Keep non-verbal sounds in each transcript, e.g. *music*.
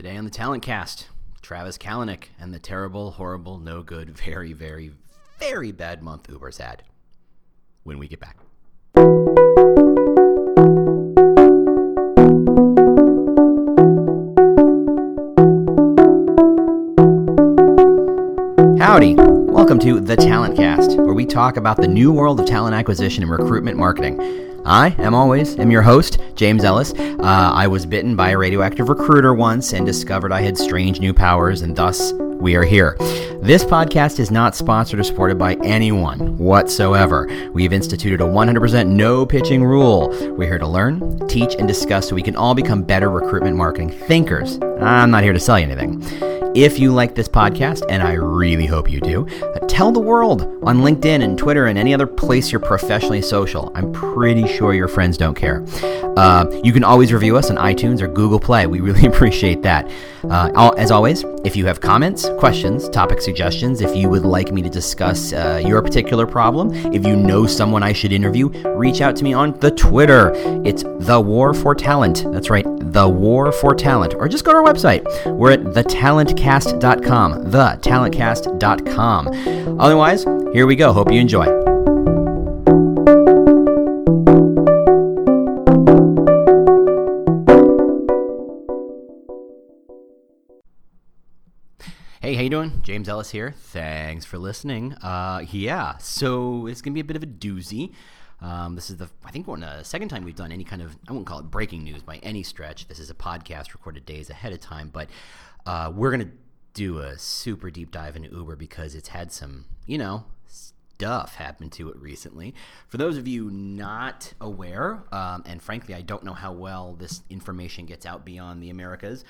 Today on the Talent Cast, Travis Kalanick and the terrible, horrible, no good, *laughs* very, very, very bad month Uber's had. When we get back. Howdy. Welcome to The Talent Cast, where we talk about the new world of talent acquisition and recruitment marketing. I, am always, am your host, James Ellis. Uh, I was bitten by a radioactive recruiter once and discovered I had strange new powers, and thus we are here. This podcast is not sponsored or supported by anyone whatsoever. We've instituted a 100% no pitching rule. We're here to learn, teach, and discuss so we can all become better recruitment marketing thinkers. I'm not here to sell you anything. If you like this podcast, and I really hope you do, uh, tell the world on LinkedIn and Twitter and any other place you're professionally social. I'm pretty sure your friends don't care. Uh, you can always review us on iTunes or Google Play. We really *laughs* appreciate that. Uh, as always, if you have comments, questions, topic suggestions, if you would like me to discuss uh, your particular problem, if you know someone I should interview, reach out to me on the Twitter. It's The War for Talent. That's right, The War for Talent. Or just go to our website. We're at thetalentcast.com. Thetalentcast.com. Otherwise, here we go. Hope you enjoy. Hey, how you doing? James Ellis here. Thanks for listening. Uh, yeah, so it's gonna be a bit of a doozy. Um, this is the I think one uh, second time we've done any kind of I won't call it breaking news by any stretch. This is a podcast recorded days ahead of time, but uh, we're gonna do a super deep dive into Uber because it's had some you know stuff happen to it recently. For those of you not aware, um, and frankly, I don't know how well this information gets out beyond the Americas.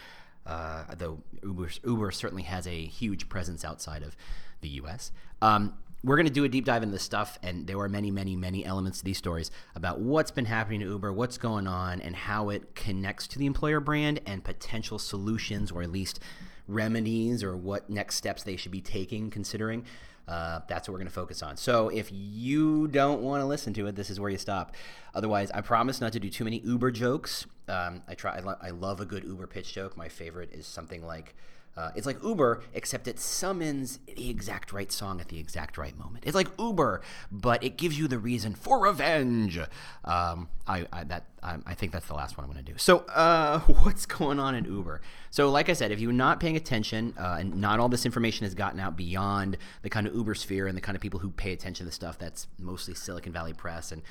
Uh, though Uber, Uber certainly has a huge presence outside of the U.S. Um, we're going to do a deep dive into this stuff, and there are many, many, many elements to these stories about what's been happening to Uber, what's going on, and how it connects to the employer brand and potential solutions, or at least remedies, or what next steps they should be taking, considering. Uh, that's what we're going to focus on. So if you don't want to listen to it, this is where you stop. Otherwise, I promise not to do too many Uber jokes. Um, I try. I, lo- I, love a good Uber pitch joke. My favorite is something like, uh, "It's like Uber, except it summons the exact right song at the exact right moment. It's like Uber, but it gives you the reason for revenge." Um, I, I, that I think that's the last one I'm going to do. So, uh, *laughs* what's going on in Uber? So, like I said, if you're not paying attention uh, and not all this information has gotten out beyond the kind of Uber sphere and the kind of people who pay attention to the stuff that's mostly Silicon Valley press and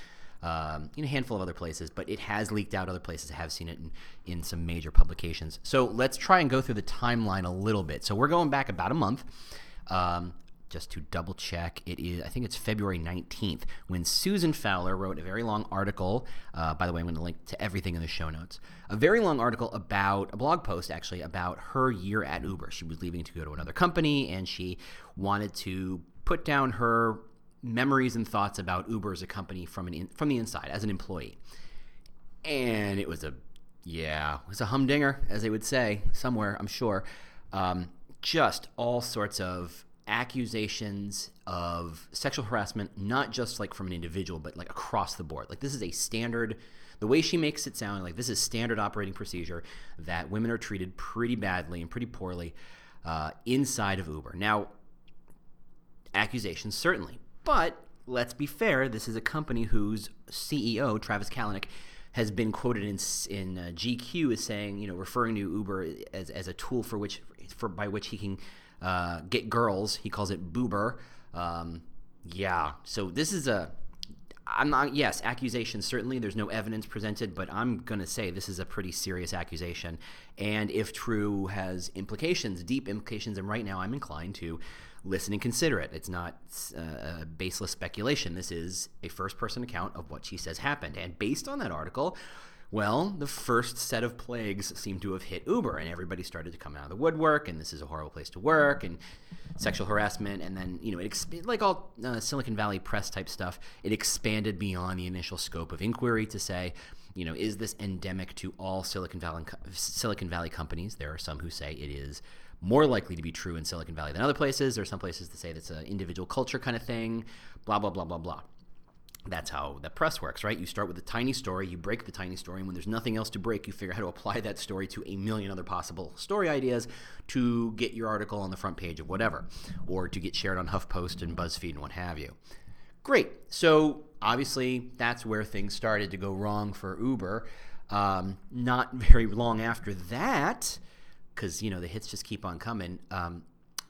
um, in a handful of other places, but it has leaked out other places. I have seen it in, in some major publications. So let's try and go through the timeline a little bit. So we're going back about a month. Um, just to double check, it is, I think it's February 19th, when Susan Fowler wrote a very long article. Uh, by the way, I'm going to link to everything in the show notes. A very long article about, a blog post actually, about her year at Uber. She was leaving to go to another company and she wanted to put down her memories and thoughts about Uber as a company from an in, from the inside as an employee. And it was a yeah, it was a humdinger, as they would say somewhere, I'm sure. Um, just all sorts of accusations of sexual harassment, not just like from an individual, but like across the board. Like this is a standard. The way she makes it sound like this is standard operating procedure that women are treated pretty badly and pretty poorly uh, inside of Uber. Now, accusations certainly, but let's be fair, this is a company whose CEO, Travis Kalanick, has been quoted in, in uh, GQ as saying, you know, referring to Uber as, as a tool for which for by which he can uh, get girls. He calls it boober. Um, yeah, so this is a. I'm not. Yes, accusation. Certainly, there's no evidence presented, but I'm gonna say this is a pretty serious accusation, and if true, has implications, deep implications. And right now, I'm inclined to listen and consider it. It's not uh, baseless speculation. This is a first person account of what she says happened. And based on that article, well, the first set of plagues seemed to have hit Uber, and everybody started to come out of the woodwork, and this is a horrible place to work, and sexual harassment, and then you know, it exp- like all uh, Silicon Valley press type stuff, it expanded beyond the initial scope of inquiry to say, you know, is this endemic to all Silicon Valley Silicon Valley companies? There are some who say it is more likely to be true in Silicon Valley than other places. There are some places that say that's an individual culture kind of thing, blah, blah, blah, blah, blah. that's how the press works, right? You start with a tiny story, you break the tiny story, and when there's nothing else to break, you figure out how to apply that story to a million other possible story ideas to get your article on the front page of whatever, or to get shared on HuffPost and BuzzFeed and what have you. Great. So obviously, that's where things started to go wrong for Uber. Um, not very long after that, because you know the hits just keep on coming. Um,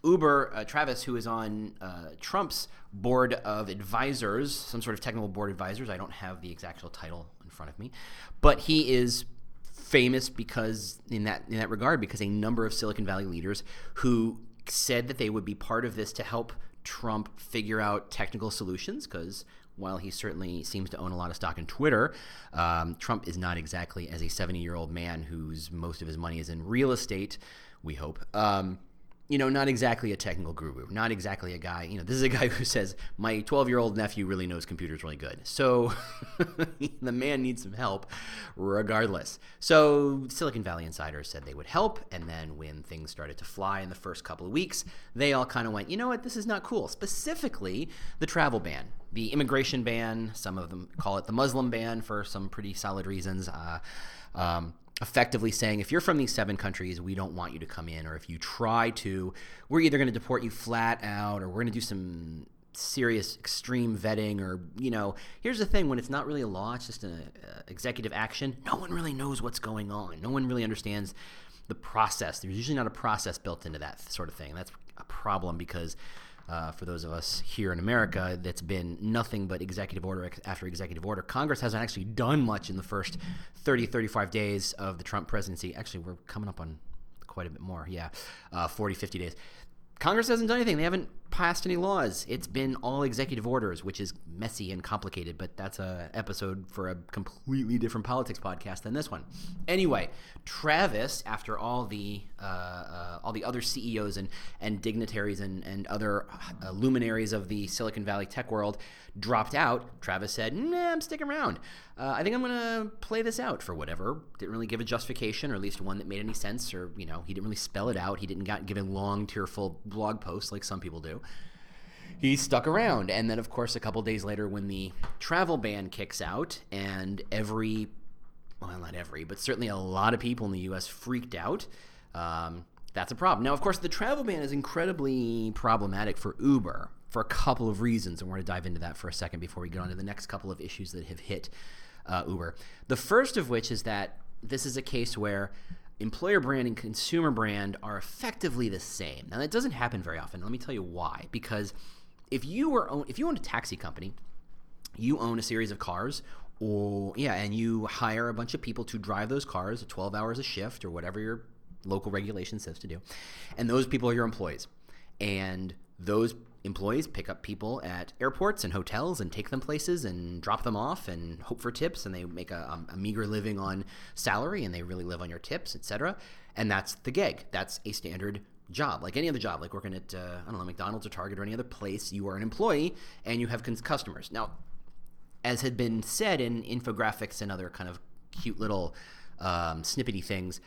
Uber, uh, Travis, who is on uh, Trump's board of advisors, some sort of technical board advisors. I don't have the exact title in front of me, but he is famous because in that in that regard because a number of Silicon Valley leaders who said that they would be part of this to help Trump figure out technical solutions because while he certainly seems to own a lot of stock in Twitter, um, Trump is not exactly as a 70 year old man whose most of his money is in real estate. We hope. Um, you know, not exactly a technical guru, not exactly a guy. You know, this is a guy *laughs* who says my 12 year old nephew really knows computers really good. So *laughs* the man needs some help, regardless. So Silicon Valley insiders said they would help, and then when things started to fly in the first couple of weeks, they all kind of went, you know what, this is not cool. Specifically, the travel ban, the immigration ban. Some of them call it the Muslim ban for some pretty solid reasons. Uh, um, effectively saying if you're from these seven countries, we don't want you to come in, or if you try to, we're either going to deport you flat out, or we're going to do some serious extreme vetting or you know here's the thing when it's not really a law it's just an uh, executive action no one really knows what's going on. No one really understands the process. There's usually not a process built into that sort of thing. That's a problem because uh, for those of us here in America, that's been nothing but executive order after executive order. Congress hasn't actually done much in the first 30, 35 days of the Trump presidency. Actually, we're coming up on quite a bit more. Yeah, uh, 40, 50 days. Congress hasn't done anything. They haven't passed any laws. It's been all executive orders, which is messy and complicated, but that's a episode for a completely different politics podcast than this one. Anyway, Travis, after all the uh, uh, all the other CEOs and and dignitaries and and other uh, luminaries of the Silicon Valley tech world dropped out, Travis said, "Nah, I'm sticking around. Uh, I think I'm going to play this out for whatever." Didn't really give a justification, or at least one that made any sense, or you know, he didn't really spell it out. He didn't got, give a long, tearful blog post like some people do he stuck around. And then, of course, a couple days later, when the travel ban kicks out, and every, well, not every, but certainly a lot of people in the U.S. freaked out. Um, that's a problem. Now, of course, the travel ban is incredibly problematic for Uber for a couple of reasons, and we're going to dive into that for a second before we get on to the next couple of issues that have hit uh, Uber. The first of which is that this is a case where employer brand and consumer brand are effectively the same. Now, that doesn't happen very often. Let me tell you why. Because if you were own, if you own a taxi company, you own a series of cars or yeah, and you hire a bunch of people to drive those cars 12 hours a shift or whatever your local regulation says to do. And those people are your employees. And those employees pick up people at airports and hotels and take them places and drop them off and hope for tips and they make a, um, a meager living on salary and they really live on your tips etc and that's the gig that's a standard job, like any other job, like working at uh, I don't know McDonald's or Target or any other place. You are an employee and you have customers. Now, as had been said in infographics and other kind of cute little um, snippety things,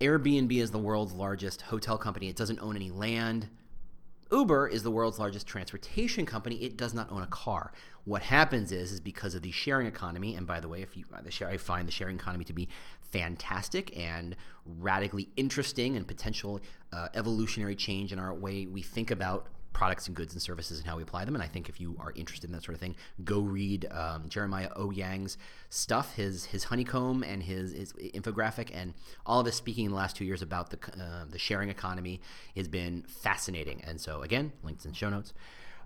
Airbnb is the world's largest hotel company. It doesn't own any land. Uber is the world's largest transportation company. It does not own a car. What happens is, is because of the sharing economy, and by the way, if you the share, I find the sharing economy to be fantastic and radically interesting and potential uh, evolutionary change in our way we think about products and goods and services and how we apply them. And I think if you are interested in that sort of thing, go read um, Jeremiah Owyang's stuff, his his honeycomb and his, his infographic, and all of his speaking in the last two years about the uh, the sharing economy has been fascinating. And so again, links in show notes.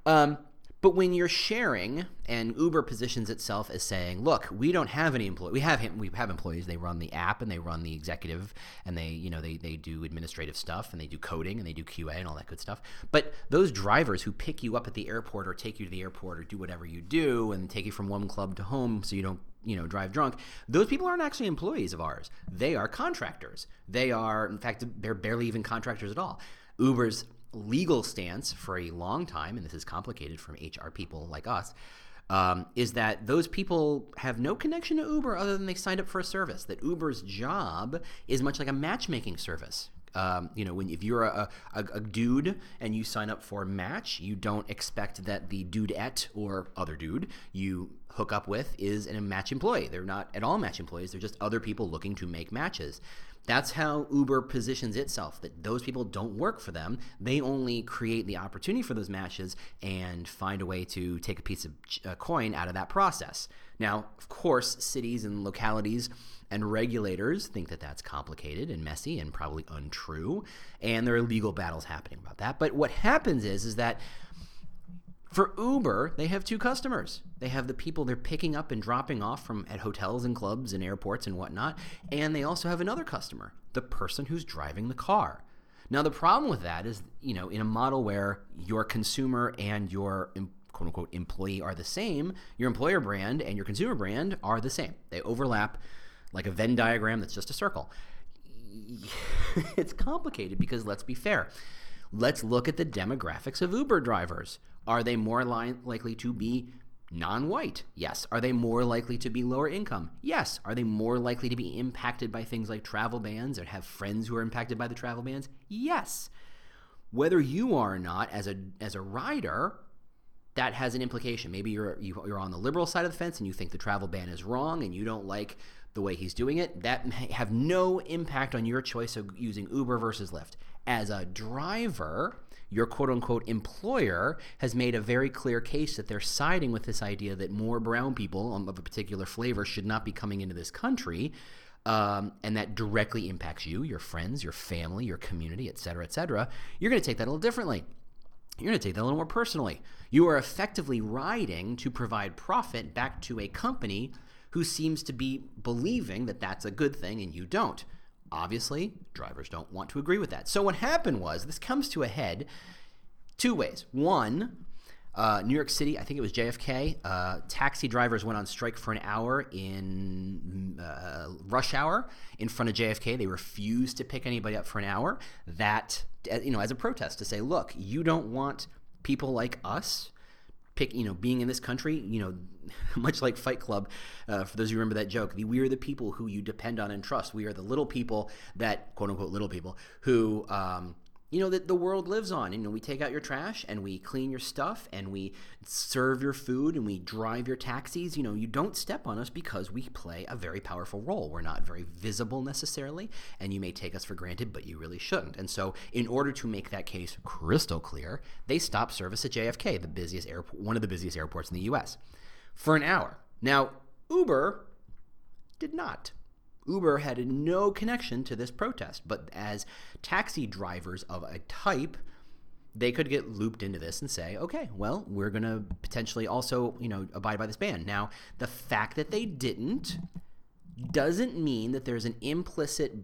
Um, but when you're sharing, and Uber positions itself as saying, "Look, we don't have any employees. We have we have employees. They run the app and they run the executive, and they you know they they do administrative stuff and they do coding and they do QA and all that good stuff. But those drivers who pick you up at the airport or take you to the airport or do whatever you do and take you from one club to home so you don't you know drive drunk those people aren't actually employees of ours they are contractors they are in fact they're barely even contractors at all uber's legal stance for a long time, and this is complicated from HR people like us, um, is that those people have no connection to Uber other than they signed up for a service. That Uber's job is much like a matchmaking service. Um, you know, when if you're a, a, a, dude and you sign up for match, you don't expect that the dudette or other dude you hook up with is a match employee. They're not at all match employees. They're just other people looking to make matches. That's how Uber positions itself, that those people don't work for them. They only create the opportunity for those matches and find a way to take a piece of uh, coin out of that process. Now, of course, cities and localities and regulators think that that's complicated and messy and probably untrue, and there are legal battles happening about that. But what happens is, is that for Uber, they have two customers. They have the people they're picking up and dropping off from at hotels and clubs and airports and whatnot, and they also have another customer, the person who's driving the car. Now the problem with that is, you know, in a model where your consumer and your quote unquote employee are the same, your employer brand and your consumer brand are the same. They overlap like a Venn diagram that's just a circle. *laughs* it's complicated because let's be fair. Let's look at the demographics of Uber drivers. Are they more li- likely to be non white? Yes. Are they more likely to be lower income? Yes. Are they more likely to be impacted by things like travel bans or have friends who are impacted by the travel bans? Yes. Whether you are or not, as a, as a rider, that has an implication. Maybe you're you're on the liberal side of the fence and you think the travel ban is wrong and you don't like the way he's doing it. That may have no impact on your choice of using Uber versus Lyft. As a driver, your quote unquote employer has made a very clear case that they're siding with this idea that more brown people of a particular flavor should not be coming into this country. Um, and that directly impacts you, your friends, your family, your community, et cetera, et cetera, you're going to take that a little differently. You're going to take that a little more personally. You are effectively riding to provide profit back to a company who seems to be believing that that's a good thing and you don't. Obviously, drivers don't want to agree with that. So what happened was this comes to a head two ways. One, uh, New York City, I think it was JFK, uh, taxi drivers went on strike for an hour in uh, rush hour in front of JFK. They refused to pick anybody up for an hour. That, you know, as a protest to say, look, you don't want people like us pick, you know, being in this country, you know, *laughs* much like Fight Club, uh, for those who remember that joke, we are the people who you depend on and trust. We are the little people that, quote unquote, little people who, um, you know that the world lives on. You know, we take out your trash and we clean your stuff and we serve your food and we drive your taxis. You know, you don't step on us because we play a very powerful role. We're not very visible necessarily, and you may take us for granted, but you really shouldn't. And so, in order to make that case crystal clear, they stopped service at JFK, the busiest airport, one of the busiest airports in the U.S for an hour. Now, Uber did not. Uber had no connection to this protest, but as taxi drivers of a type, they could get looped into this and say, okay, well, we're going to potentially also, you know, abide by this ban. Now, the fact that they didn't doesn't mean that there's an implicit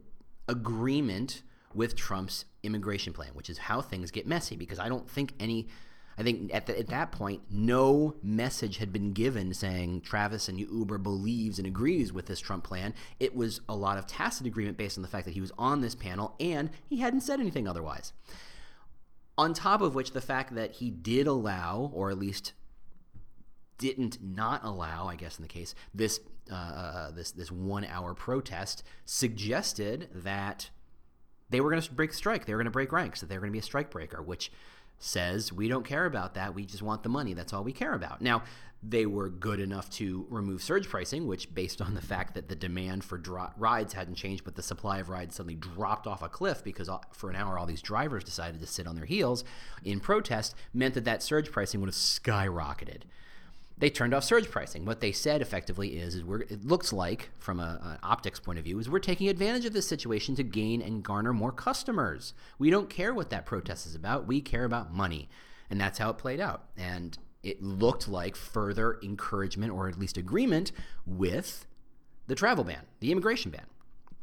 agreement with Trump's immigration plan, which is how things get messy because I don't think any I think at, the, at that point, no message had been given saying Travis and Uber believes and agrees with this Trump plan. It was a lot of tacit agreement based on the fact that he was on this panel and he hadn't said anything otherwise. On top of which, the fact that he did allow, or at least didn't not allow, I guess in the case, this uh, uh this this one hour protest suggested that they were going to break strike. They were going to break ranks. That they were going to be a strike breaker, which says we don't care about that. We just want the money. That's all we care about. Now, they were good enough to remove surge pricing, which, based on the fact that the demand for dro- rides hadn't changed, but the supply of rides suddenly dropped off a cliff because for an hour all these drivers decided to sit on their heels in protest, meant that that surge pricing would have skyrocketed they turned off surge pricing. What they said effectively is, is we're, it looks like, from an optics point of view, is we're taking advantage of this situation to gain and garner more customers. We don't care what that protest is about. We care about money. And that's how it played out. And it looked like further encouragement or at least agreement with the travel ban, the immigration ban.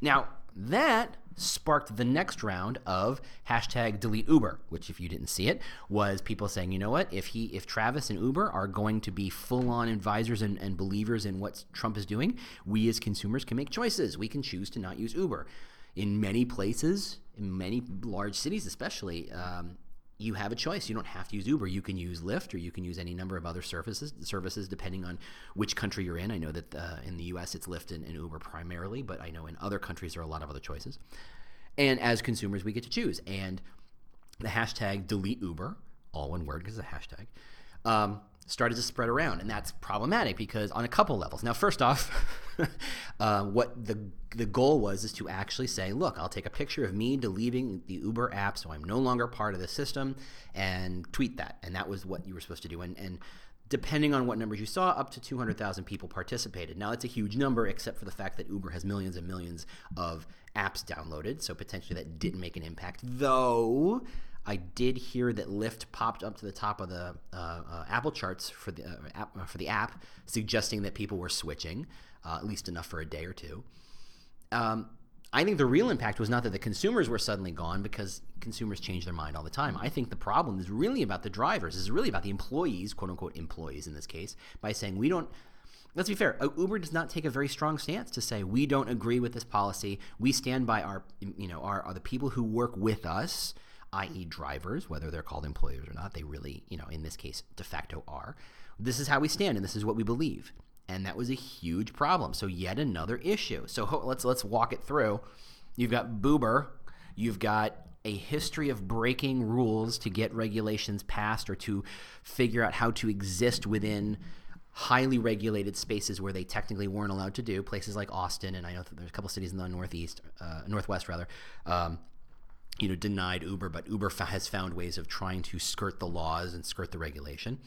Now, that sparked the next round of hashtag delete Uber, which if you didn't see it, was people saying, you know what, if he if Travis and Uber are going to be full on advisors and, and believers in what Trump is doing, we as consumers can make choices. We can choose to not use Uber. In many places, in many large cities especially, um, you have a choice. You don't have to use Uber. You can use Lyft or you can use any number of other services, services depending on which country you're in. I know that uh, in the US it's Lyft and, and, Uber primarily, but I know in other countries there are a lot of other choices. And as consumers, we get to choose. And the hashtag delete Uber, all one word because it's a hashtag, um, started to spread around, and that's problematic because on a couple levels. Now, first off, *laughs* *laughs* uh, what the the goal was is to actually say, look, I'll take a picture of me deleting the Uber app, so I'm no longer part of the system, and tweet that, and that was what you were supposed to do, and and. Depending on what numbers you saw, up to 200,000 people participated. Now, it's a huge number, except for the fact that Uber has millions and millions of apps downloaded, so potentially that didn't make an impact. Though, I did hear that Lyft popped up to the top of the uh, uh, Apple charts for the uh, app, uh, for the app, suggesting that people were switching, uh, at least enough for a day or two. Um, I think the real impact was not that the consumers were suddenly gone because consumers change their mind all the time. I think the problem is really about the drivers. Is really about the employees, quote unquote employees in this case, by saying we don't let's be fair. Uber does not take a very strong stance to say we don't agree with this policy. We stand by our, you know, our, are the people who work with us i.e., drivers, whether they're called employers or not. They really, you know, in this case, de facto are. This is how we stand, and this is what we believe. And that was a huge problem. So yet another issue. So let's let's walk it through. You've got Boober. You've got a history of breaking rules to get regulations passed or to figure out how to exist within highly regulated spaces where they technically weren't allowed to do. Places like Austin, and I know that there's a couple cities in the northeast, uh, northwest rather, um, you know, denied Uber, but Uber has found ways of trying to skirt the laws and skirt the regulation.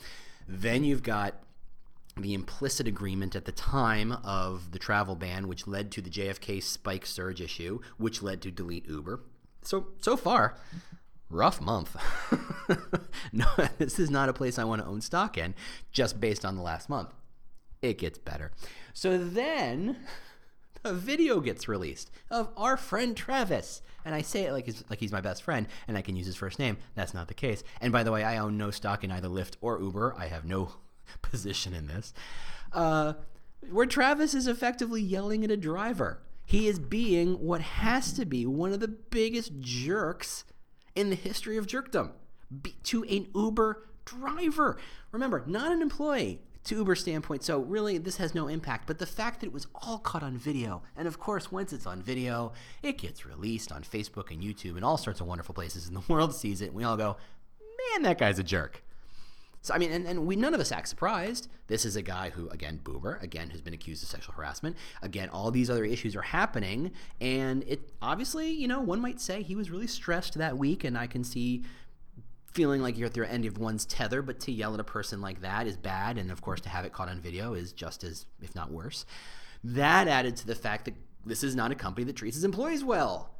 Then you've got the implicit agreement at the time of the travel ban, which led to the JFK spike surge issue, which led to delete Uber. So so far, rough month. *laughs* no, *laughs* this is not a place I want to own stock in, just based on the last month. It gets better. So then a video gets released of our friend Travis. And I say it like he's, like he's my best friend and I can use his first name. That's not the case. And by the way, I own no stock in either Lyft or Uber. I have no *laughs* position in this. Uh, where Travis is effectively yelling at a driver. He is being what has to be one of the biggest jerks in the history of jerkdom to an Uber driver. Remember, not an employee to Uber's standpoint. So really, this has no impact. But the fact that it was all caught on video, and of course, once it's on video, it gets released on Facebook and YouTube and all sorts of wonderful places, and the *laughs* world sees it, and we all go, "Man, that guy's a jerk." So I mean, and, and we none of us act surprised. This is a guy who, again, boober, again, has been accused of sexual harassment. Again, all these other issues are happening, and it obviously, you know, one might say he was really stressed that week, and I can see feeling like you're at the end of one's tether, but to yell at a person like that is bad, and of course to have it caught on video is just as, if not worse. That added to the fact that this is not a company that treats its employees well.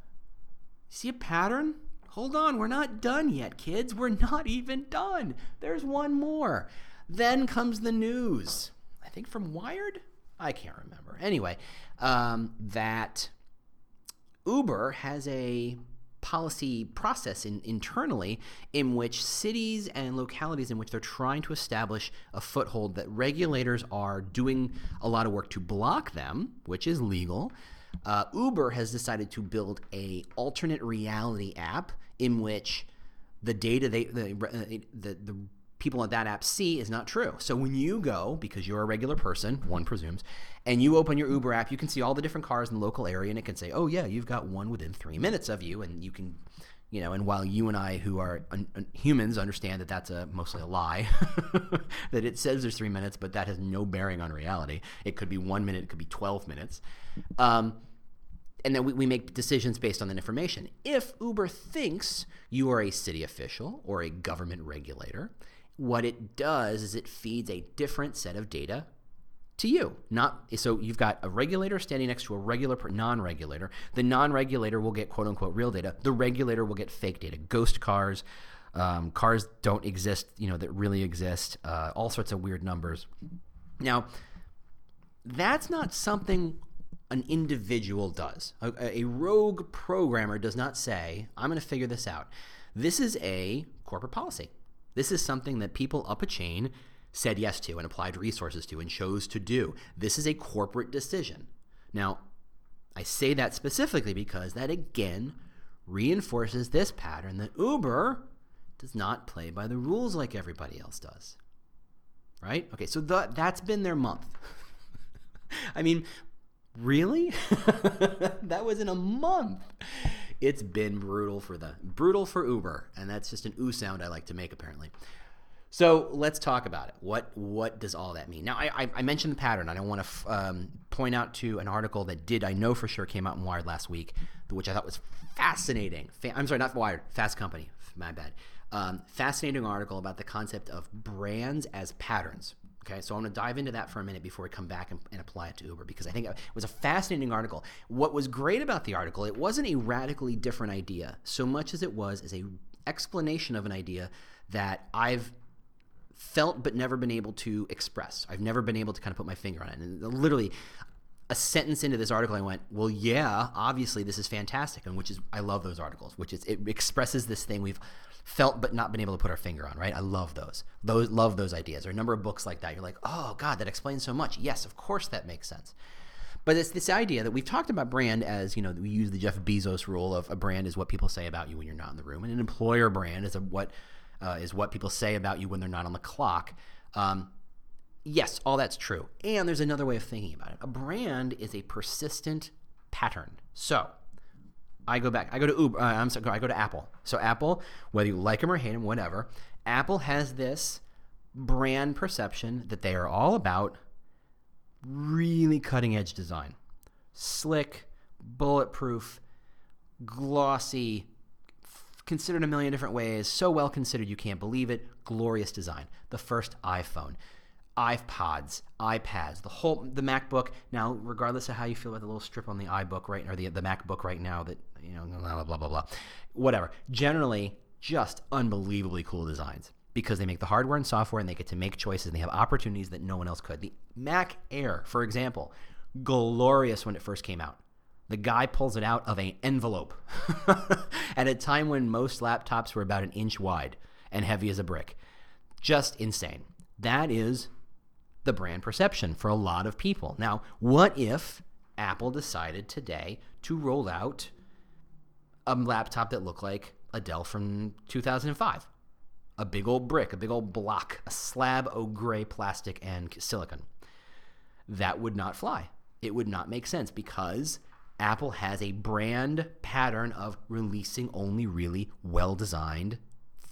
See a pattern? Hold on, we're not done yet, kids. We're not even done. There's one more. Then comes the news. I think from Wired? I can't remember. Anyway, um, that Uber has a policy process in, internally in which cities and localities in which they're trying to establish a foothold that regulators are doing a lot of work to block them, which is legal. Uh, Uber has decided to build a alternate reality app in which the data they the, the, the people on that app see is not true. So when you go, because you're a regular person, one presumes, and you open your Uber app, you can see all the different cars in the local area, and it can say, "Oh yeah, you've got one within three minutes of you," and you can, you know. And while you and I, who are un- un- humans, understand that that's a mostly a lie, *laughs* that it says there's three minutes, but that has no bearing on reality. It could be one minute, it could be twelve minutes. Um, and then we make decisions based on that information. If Uber thinks you are a city official or a government regulator, what it does is it feeds a different set of data to you. Not so you've got a regulator standing next to a regular non-regulator. The non-regulator will get quote unquote real data. The regulator will get fake data, ghost cars, um, cars don't exist, you know, that really exist, uh, all sorts of weird numbers. Now, that's not something an individual does. A, a rogue programmer does not say, "I'm going to figure this out." This is a corporate policy. This is something that people up a chain said yes to and applied resources to and chose to do. This is a corporate decision. Now, I say that specifically because that again reinforces this pattern that Uber does not play by the rules like everybody else does. Right? Okay, so the, that's been their month. *laughs* I mean, really? *laughs* that was in a month. It's been brutal for the brutal for Uber, and that's just an ooh sound I like to make apparently. So let's talk about it. What what does all that mean? Now I, I mentioned the pattern. I don't want to f- um, point out to an article that did I know for sure came out in Wired last week, which I thought was fascinating. Fa- I'm sorry, not Wired, Fast Company. My bad. Um, fascinating article about the concept of brands as patterns. Okay, so I'm going to dive into that for a minute before we come back and, and, apply it to Uber because I think it was a fascinating article. What was great about the article, it wasn't a radically different idea so much as it was as a explanation of an idea that I've felt but never been able to express. I've never been able to kind of put my finger on it. And literally, a sentence into this article, I went, "Well, yeah, obviously this is fantastic," and which is I love those articles, which is it expresses this thing we've felt but not been able to put our finger on. Right? I love those. Those love those ideas. Are a number of books like that. You're like, "Oh God, that explains so much." Yes, of course that makes sense. But it's this idea that we've talked about brand as, you know, we use the Jeff Bezos rule of a brand is what people say about you when you're not in the room, and an employer brand is a, what uh, is what people say about you when they're not on the clock. Um, yes, all that's true. And there's another way of thinking about it. A brand is a persistent pattern. So I go back. I go to Uber. Uh, I'm sorry. I go to Apple. So Apple, whether you like them or hate them, whatever, Apple has this brand perception that they are all about really cutting edge design, slick, bulletproof, glossy, considered a million different ways, so well considered you can't believe it. Glorious design. The first iPhone, iPods, iPads, the whole the MacBook. Now, regardless of how you feel about the little strip on the iBook right or the the MacBook right now, that you know, blah blah blah blah, whatever. Generally, just unbelievably cool designs because they make the hardware and software and they get to make choices and they have opportunities that no one else could. The Mac Air, for example, glorious when it first came out. The guy pulls it out of an envelope *laughs* at a time when most laptops were about an inch wide and heavy as a brick. Just insane. That is the brand perception for a lot of people. Now, what if Apple decided today to roll out a laptop that looked like a Dell from 2005? A big old brick, a big old block, a slab of gray plastic and silicon. That would not fly. It would not make sense because Apple has a brand pattern of releasing only really well designed,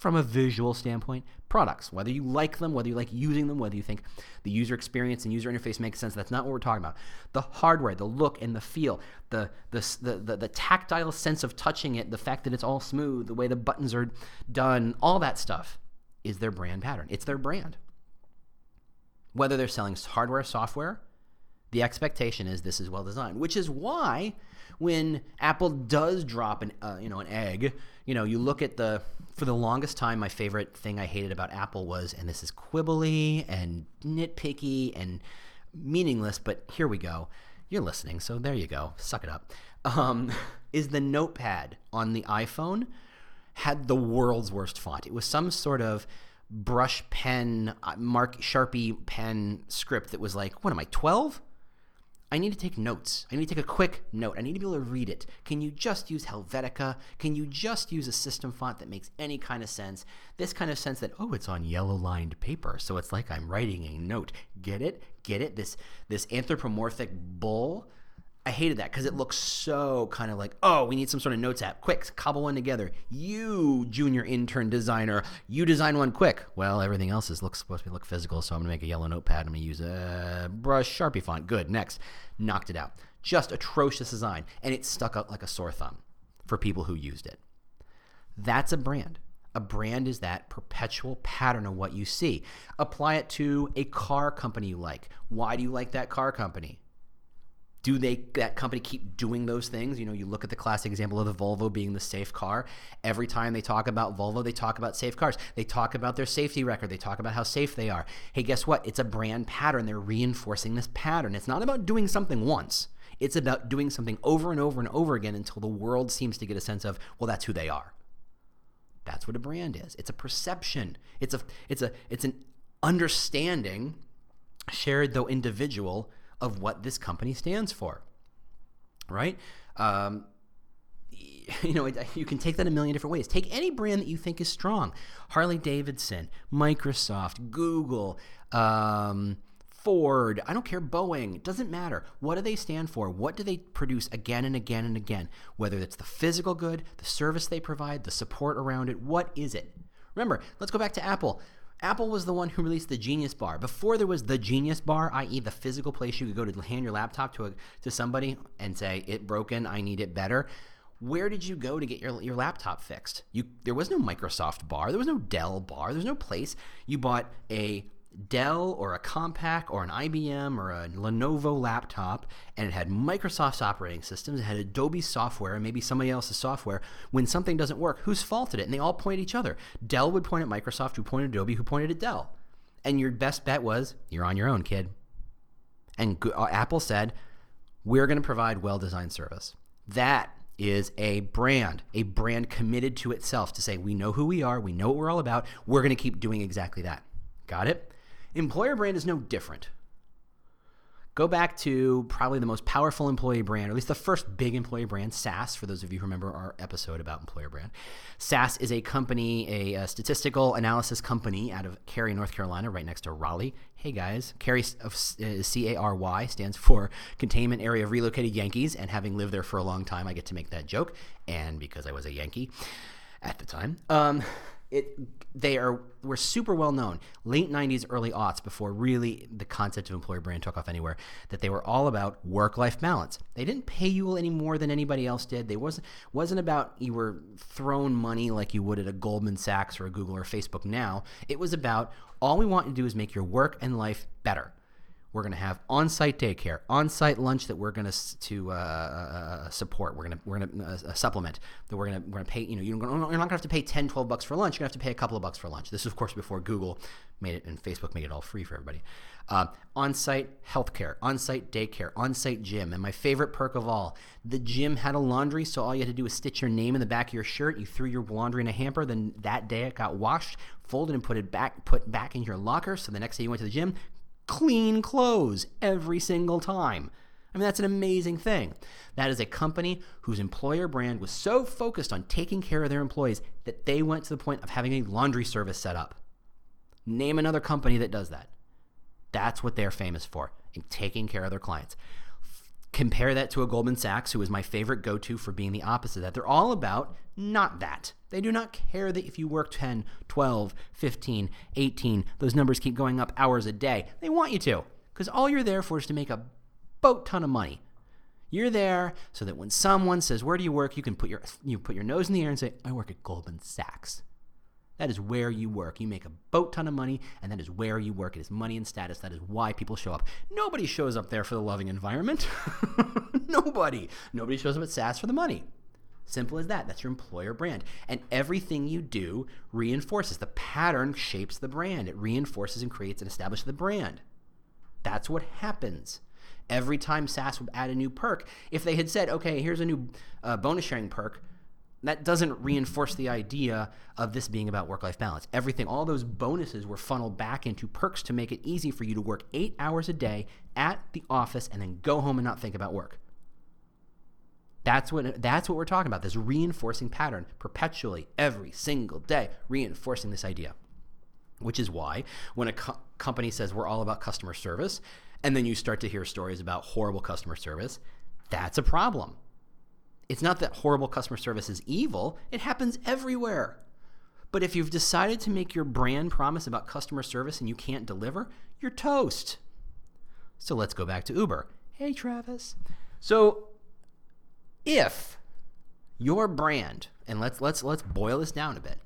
from a visual standpoint, products. Whether you like them, whether you like using them, whether you think the user experience and user interface makes sense, that's not what we're talking about. The hardware, the look and the feel, the, the, the, the, the tactile sense of touching it, the fact that it's all smooth, the way the buttons are done, all that stuff is their brand pattern. It's their brand. Whether they're selling hardware, software, the expectation is this is well designed, which is why when Apple does drop an uh, you know an egg, you know you look at the for the longest time my favorite thing I hated about Apple was and this is quibbly and nitpicky and meaningless, but here we go. You're listening, so there you go. Suck it up. Um, *laughs* is the notepad on the iPhone had the world's worst font. It was some sort of brush pen, uh, mark Sharpie pen script that was like, what am I, 12? I need to take notes. I need to take a quick note. I need to be able to read it. Can you just use Helvetica? Can you just use a system font that makes any kind of sense? This kind of sense that, oh, it's on yellow lined paper. So it's like I'm writing a note. Get it? Get it? This this anthropomorphic bull I hated that because it looks so kind of like, oh, we need some sort of notes app. Quick, cobble one together. You, junior intern designer, you design one quick. Well, everything else is supposed to look physical, so I'm gonna make a yellow notepad. I'm gonna use a brush Sharpie font. Good. Next, knocked it out. Just atrocious design, and it stuck out like a sore thumb for people who used it. That's a brand. A brand is that perpetual pattern of what you see. Apply it to a car company you like. Why do you like that car company? Do they that company keep doing those things? You know you look at the classic example of the volvo being the safe car. Every time they talk about volvo they talk about safe cars. They talk about their safety record. They talk about how safe they are. Hey guess what? It's a brand pattern. They're reinforcing this pattern. It's not about doing something once. It's about doing something over and over and over again until the world seems to get a sense of well that's who they are. That's what a brand is. It's a perception. It's a it's a it's an understanding shared though individual of what this company stands for, right? Um, *laughs* you know, you can take that a million different ways. Take any brand that you think is strong Harley Davidson, Microsoft, Google, um, Ford, I don't care, Boeing, it doesn't matter. What do they stand for? What do they produce again and again and again? Whether it's the physical good, the service they provide, the support around it, what is it? Remember, let's go back to Apple. Apple was the one who released the Genius Bar. Before there was the Genius Bar, i.e., the physical place you could go to hand your laptop to a, to somebody and say it broken, I need it better. Where did you go to get your your laptop fixed? You there was no Microsoft Bar, there was no Dell Bar, there was no place. You bought a Dell or a Compaq or an IBM or a Lenovo laptop, and it had Microsoft's operating systems, it had Adobe software, and maybe somebody else's software. When something doesn't work, whose fault did it? And they all point at each other. Dell would point at Microsoft, who pointed at Adobe, who pointed at Dell. And your best bet was, you're on your own, kid. And uh, Apple said, we're going to provide well designed service. That is a brand, a brand committed to itself to say, we know who we are, we know what we're all about, we're going to keep doing exactly that. Got it? Employer brand is no different. Go back to probably the most powerful employee brand, or at least the first big employee brand, SAS, for those of you who remember our episode about employer brand. SAS is a company, a, a statistical analysis company out of Cary, North Carolina, right next to Raleigh. Hey guys, Cary uh, C A R Y stands for Containment Area of Relocated Yankees, and having lived there for a long time, I get to make that joke, and because I was a Yankee at the time. Um, it they are were super well known. Late 90s early aughts before really the concept of employer brand took off anywhere that they were all about work life balance. They didn't pay you any more than anybody else did. They wasn't wasn't about you were thrown money like you would at a goldman sachs or a google or facebook now. It was about all we want to do is make your work and life better we're going to have on-site daycare, on-site lunch that we're going to to uh, uh, support. We're going to we're going to uh, supplement that we're going to we're going to pay. You know, you're, not going to have to pay 10, 12 bucks for lunch. You're going to have to pay a couple of bucks for lunch. This is of course before Google made it and Facebook made it all free for everybody. Uh, on-site healthcare, on-site daycare, on-site gym, and my favorite perk of all, the gym had a laundry, so all you had to do was stitch your name in the back of your shirt. You threw your laundry in a hamper. Then that day it got washed, folded, and put it back put back in your locker. So the next day you went to the gym, clean clothes every single time. I mean, that's an amazing thing. That is a company whose employer brand was so focused on taking care of their employees that they went to the point of having a laundry service set up. Name another company that does that. That's what they're famous for, in taking care of their clients. Compare that to a Goldman Sachs, who is my favorite go to for being the opposite of that. They're all about not that. They do not care that if you work 10, 12, 15, 18, those numbers keep going up hours a day. They want you to, because all you're there for is to make a boat ton of money. You're there so that when someone says, Where do you work? you can put your, you put your nose in the air and say, I work at Goldman Sachs. That is where you work. You make a boat ton of money, and that is where you work. It is money and status. That is why people show up. Nobody shows up there for the loving environment. *laughs* Nobody. Nobody shows up at SAS for the money. Simple as that. That's your employer brand. And everything you do reinforces. The pattern shapes the brand, it reinforces and creates and establishes the brand. That's what happens. Every time SAS would add a new perk, if they had said, okay, here's a new uh, bonus sharing perk, that doesn't reinforce the idea of this being about work life balance. Everything, all those bonuses were funneled back into perks to make it easy for you to work eight hours a day at the office and then go home and not think about work. That's what that's what we're talking about. This reinforcing pattern perpetually every single day, reinforcing this idea. Which is why when a co- company says we're all about customer service, and then you start to hear stories about horrible customer service, that's a problem it's not that horrible customer service is evil, it happens everywhere. But if you've decided to make your brand promise about customer service and you can't deliver, you're toast. So let's go back to Uber. Hey, Travis. So if your brand, and let's let's let's boil this down a bit.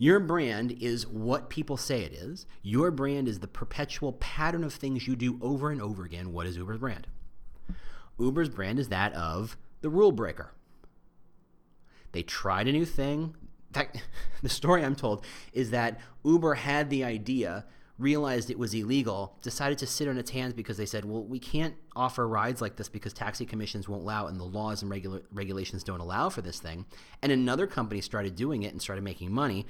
Your brand is what people say it is. Your brand is the perpetual pattern of things you do over and over again. What is Uber's brand? Uber's brand is that of the rule breaker. They tried a new thing. In fact, *laughs* the story I'm told is that Uber had the idea, realized it was illegal, decided to sit on its hands because they said, well, we can't offer rides like this because taxi commissions won't allow it and the laws and regula- regulations don't allow for this thing. And another company started doing it and started making money.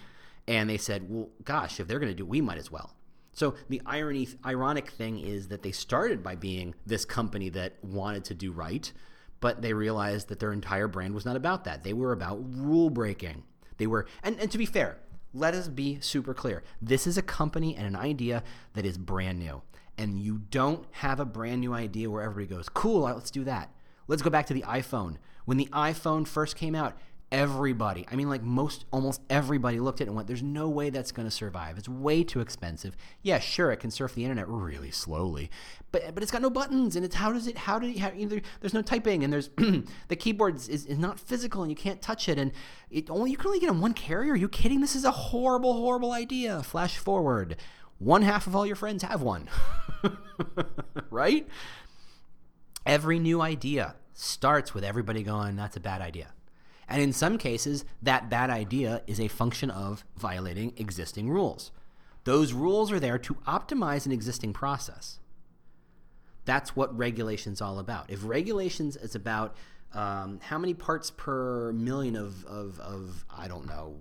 And they said, well, gosh, if they're going to do it, we might as well. So the irony, ironic thing is that they started by being this company that wanted to do right, but they realized that their entire brand was not about that. They were about rule breaking. They were, and, and to be fair, let us be super clear. This is a company and an idea that is brand new. and you don't have a brand new idea where everybody goes, cool, uh, let's do that. Let's go back to the iPhone. When the iPhone first came out, everybody, I mean, like most, almost everybody looked at it and went, there's no way that's going to survive. It's way too expensive. Yeah, sure, it can surf the internet really slowly, but but it's got no buttons, and it's how does it, how did it, how, either, there's no typing, and there's, *clears throat* the keyboard is, is not physical, and you can't touch it, and it only, you can only get on one carrier. Are you kidding? This is a horrible, horrible idea. Flash forward. One half of all your friends have one. *laughs* right? Every new idea starts with everybody going, that's a bad idea. And in some cases, that bad idea is a function of violating existing rules. Those rules are there to optimize an existing process. That's what regulation's all about. If regulations is about um, how many parts per million of, of, of, I don't know,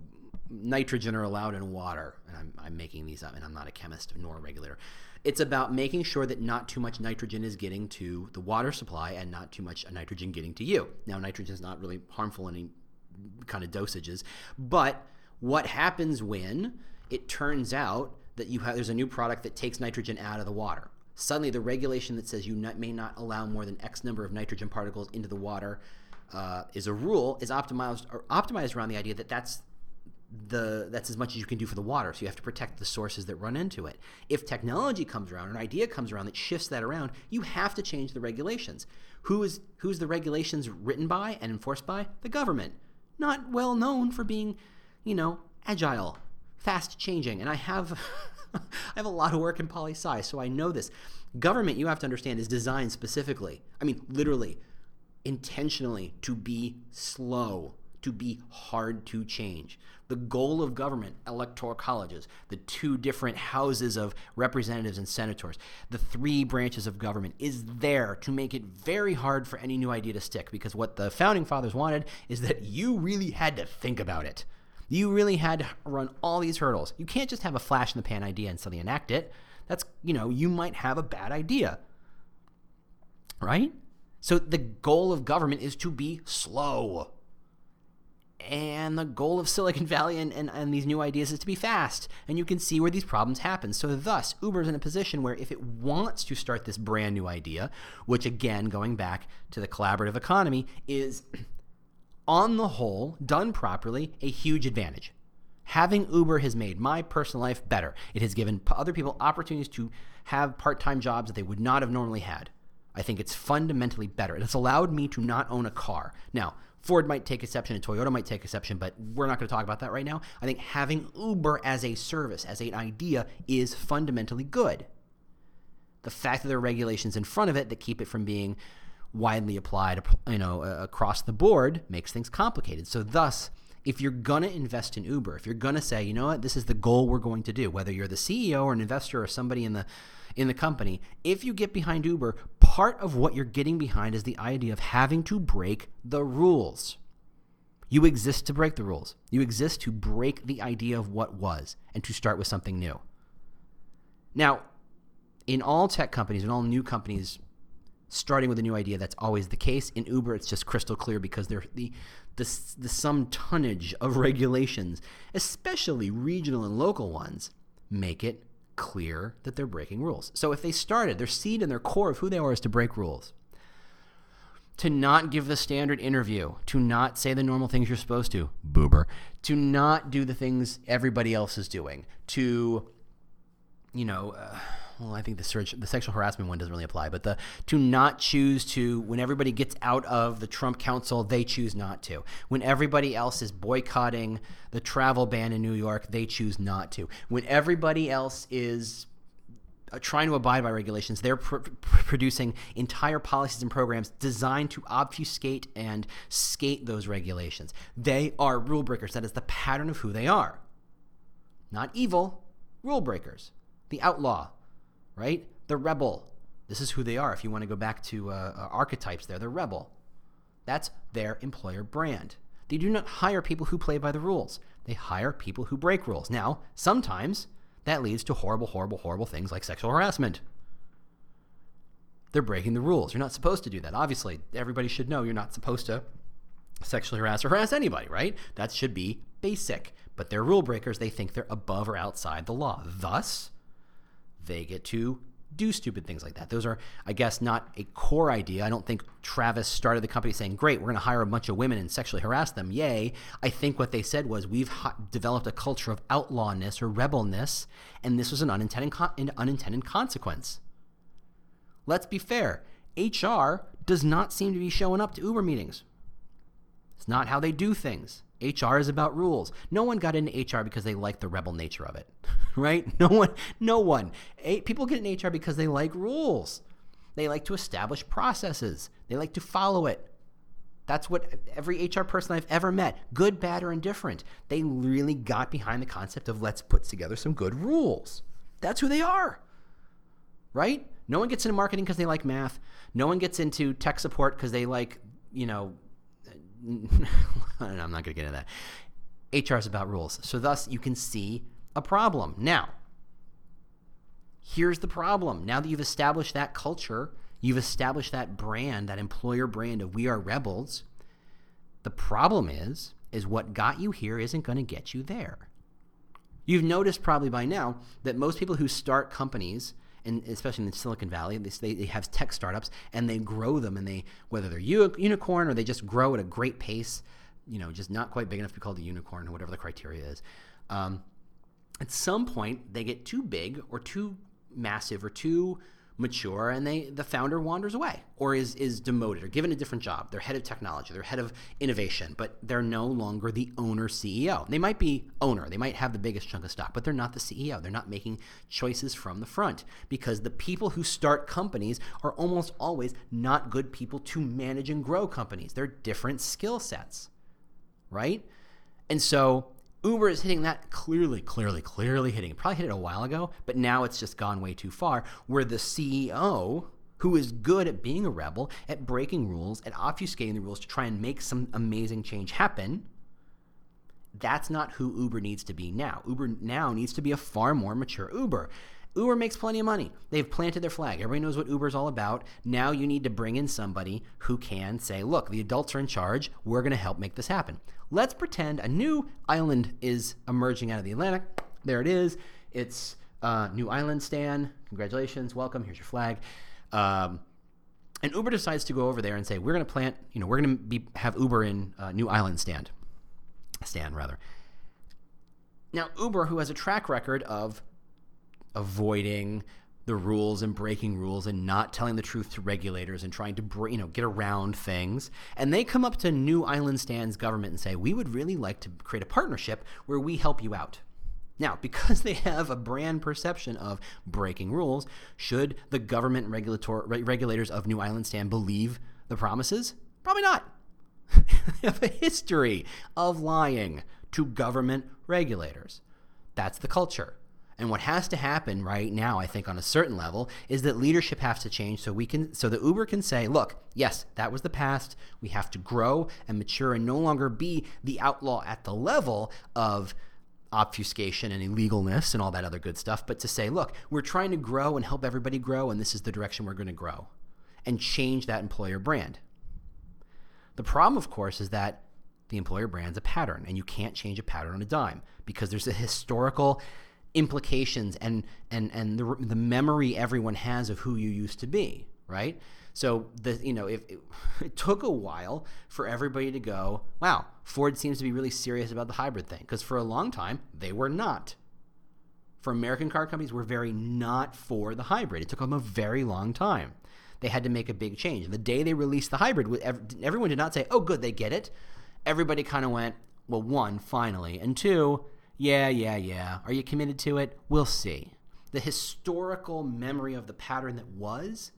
nitrogen are allowed in water, and I'm, I'm making these up, and I'm not a chemist nor a regulator. It's about making sure that not too much nitrogen is getting to the water supply and not too much nitrogen getting to you. Now, nitrogen is not really harmful in any kind of dosages, but what happens when it turns out that you have there's a new product that takes nitrogen out of the water? Suddenly, the regulation that says you not, may not allow more than X number of nitrogen particles into the water uh, is a rule is optimized optimized around the idea that that's the that's as much as you can do for the water. So you have to protect the sources that run into it. If technology comes around, an idea comes around that shifts that around, you have to change the regulations. Who is who's the regulations written by and enforced by? The government. Not well known for being, you know, agile, fast changing. And I have *laughs* I have a lot of work in poli sci, so I know this. Government, you have to understand, is designed specifically. I mean, literally, intentionally to be slow to be hard to change. The goal of government, electoral colleges, the two different houses of representatives and senators, the three branches of government is there to make it very hard for any new idea to stick because what the founding fathers wanted is that you really had to think about it. You really had to run all these hurdles. You can't just have a flash in the pan idea and suddenly enact it. That's, you know, you might have a bad idea. Right? So the goal of government is to be slow and the goal of Silicon Valley and, and, and, these new ideas is to be fast. And you can see where these problems happen. So, thus, Uber is in a position where if it wants to start this brand new idea, which again, going back to the collaborative economy, is *clears throat* on the whole, done properly, a huge advantage. Having Uber has made my personal life better. It has given other people opportunities to have part time jobs that they would not have normally had. I think it's fundamentally better. It has allowed me to not own a car. Now, Ford might take exception and Toyota might take exception, but we're not going to talk about that right now. I think having Uber as a service, as an idea, is fundamentally good. The fact that there are regulations in front of it that keep it from being widely applied, you know, across the board makes things complicated. So, thus, if you're going to invest in Uber, if you're going to say, you know what, this is the goal we're going to do, whether you're the CEO or an investor or somebody in the in the company, if you get behind Uber, part of what you're getting behind is the idea of having to break the rules. You exist to break the rules. You exist to break the idea of what was and to start with something new. Now, in all tech companies, in all new companies, starting with a new idea, that's always the case. In Uber, it's just crystal clear because they're the the, the some tonnage of *laughs* regulations, especially regional and local ones, make it clear that they're breaking rules. So if they started, their seed and their core of who they are is to break rules. To not give the standard interview, to not say the normal things you're supposed to, boober, to not do the things everybody else is doing, to, you know, uh, well, I think the search, the sexual harassment one doesn't really apply, but the to not choose to when everybody gets out of the Trump Council, they choose not to. When everybody else is boycotting the travel ban in New York, they choose not to. When everybody else is uh, trying to abide by regulations, they're pr- pr- producing entire policies and programs designed to obfuscate and skate those regulations. They are rule breakers. That is the pattern of who they are. Not evil, rule breakers. The outlaw, right? The rebel. This is who they are. If you want to go back to uh, uh, archetypes, they're the rebel. That's their employer brand. They do not hire people who play by the rules. They hire people who break rules. Now, sometimes that leads to horrible, horrible, horrible things like sexual harassment. They're breaking the rules. You're not supposed to do that. Obviously, everybody should know you're not supposed to sexually harass or harass anybody, right? That should be basic. But they're rule breakers. They think they're above or outside the law. Thus, they get to do stupid things like that. Those are, I guess, not a core idea. I don't think Travis started the company saying, "Great, we're going to hire a bunch of women and sexually harass them." Yay! I think what they said was, "We've developed a culture of outlawness or rebelness, and this was an unintended con- an unintended consequence." Let's be fair. HR does not seem to be showing up to Uber meetings. It's not how they do things. HR is about rules. No one got into HR because they like the rebel nature of it, *laughs* right? No one, no one. People get into HR because they like rules. They like to establish processes. They like to follow it. That's what every HR person I've ever met, good, bad, or indifferent, they really got behind the concept of let's put together some good rules. That's who they are, right? No one gets into marketing because they like math. No one gets into tech support because they like, you know, *laughs* I'm not going to get into that. HR is about rules. So, thus, you can see a problem. Now, here's the problem. Now that you've established that culture, you've established that brand, that employer brand of we are rebels, the problem is, is what got you here isn't going to get you there. You've noticed probably by now that most people who start companies – and especially in Silicon Valley, they, they have tech startups and they grow them, and they whether they're unicorn or they just grow at a great pace, you know, just not quite big enough to be called a unicorn or whatever the criteria is. Um, at some point, they get too big or too massive or too mature and they the founder wanders away or is is demoted or given a different job. They're head of technology. They're head of innovation but they're no longer the owner ceo they might be owner. They might have the biggest chunk of stock but they're not the ceo they're not making choices from the front because the people who start companies are almost always not good people to manage and grow companies. They're different skill sets right? And so Uber is hitting that clearly, clearly, clearly hitting. It. Probably hit it a while ago, but now it's just gone way too far. Where the CEO, who is good at being a rebel, at breaking rules, at obfuscating the rules to try and make some amazing change happen, that's not who Uber needs to be now. Uber now needs to be a far more mature Uber. Uber makes plenty of money. They've planted their flag. Everybody knows what Uber's all about. Now you need to bring in somebody who can say, look, the adults are in charge. We're going to help make this happen. Let's pretend a new island is emerging out of the Atlantic. There it is. It's uh, New Island Stan. Congratulations. Welcome. Here's your flag. Um, and Uber decides to go over there and say, we're going to plant, you know, we're going to have Uber in uh, New Island stand. Stand, rather. Now, Uber, who has a track record of avoiding the rules and breaking rules and not telling the truth to regulators and trying to you know get around things. And they come up to new island stands government and say we would really like to create a partnership where we help you out. Now *laughs* because they have a brand perception of breaking rules should the government regulatory regulators of new island stand believe the promises? Probably not. *laughs* They have a history of lying to government regulators. That's the culture and what has to happen right now, I think, on a certain level, is that leadership has to change so we can so that Uber can say, look, yes, that was the past. We have to grow and mature and no longer be the outlaw at the level of obfuscation and illegalness and all that other good stuff, but to say, look, we're trying to grow and help everybody grow, and this is the direction we're going to grow. And change that employer brand. The problem, of course, is that the employer brand's a pattern, and you can't change a pattern on a dime because there's a historical implications and and and the, the memory everyone has of who you used to be right? So the you know if it, *laughs* it, took a while for everybody to go wow ford seems to be really serious about the hybrid thing. Because for a long time they were not. For american car companies were very not for the hybrid. It took them a very long time. They had to make a big change. The day they released the hybrid everyone did not say oh good they get it. Everybody kind of went well one finally. And two yeah, yeah, yeah. Are you committed to it? We'll see. The historical memory of the pattern that was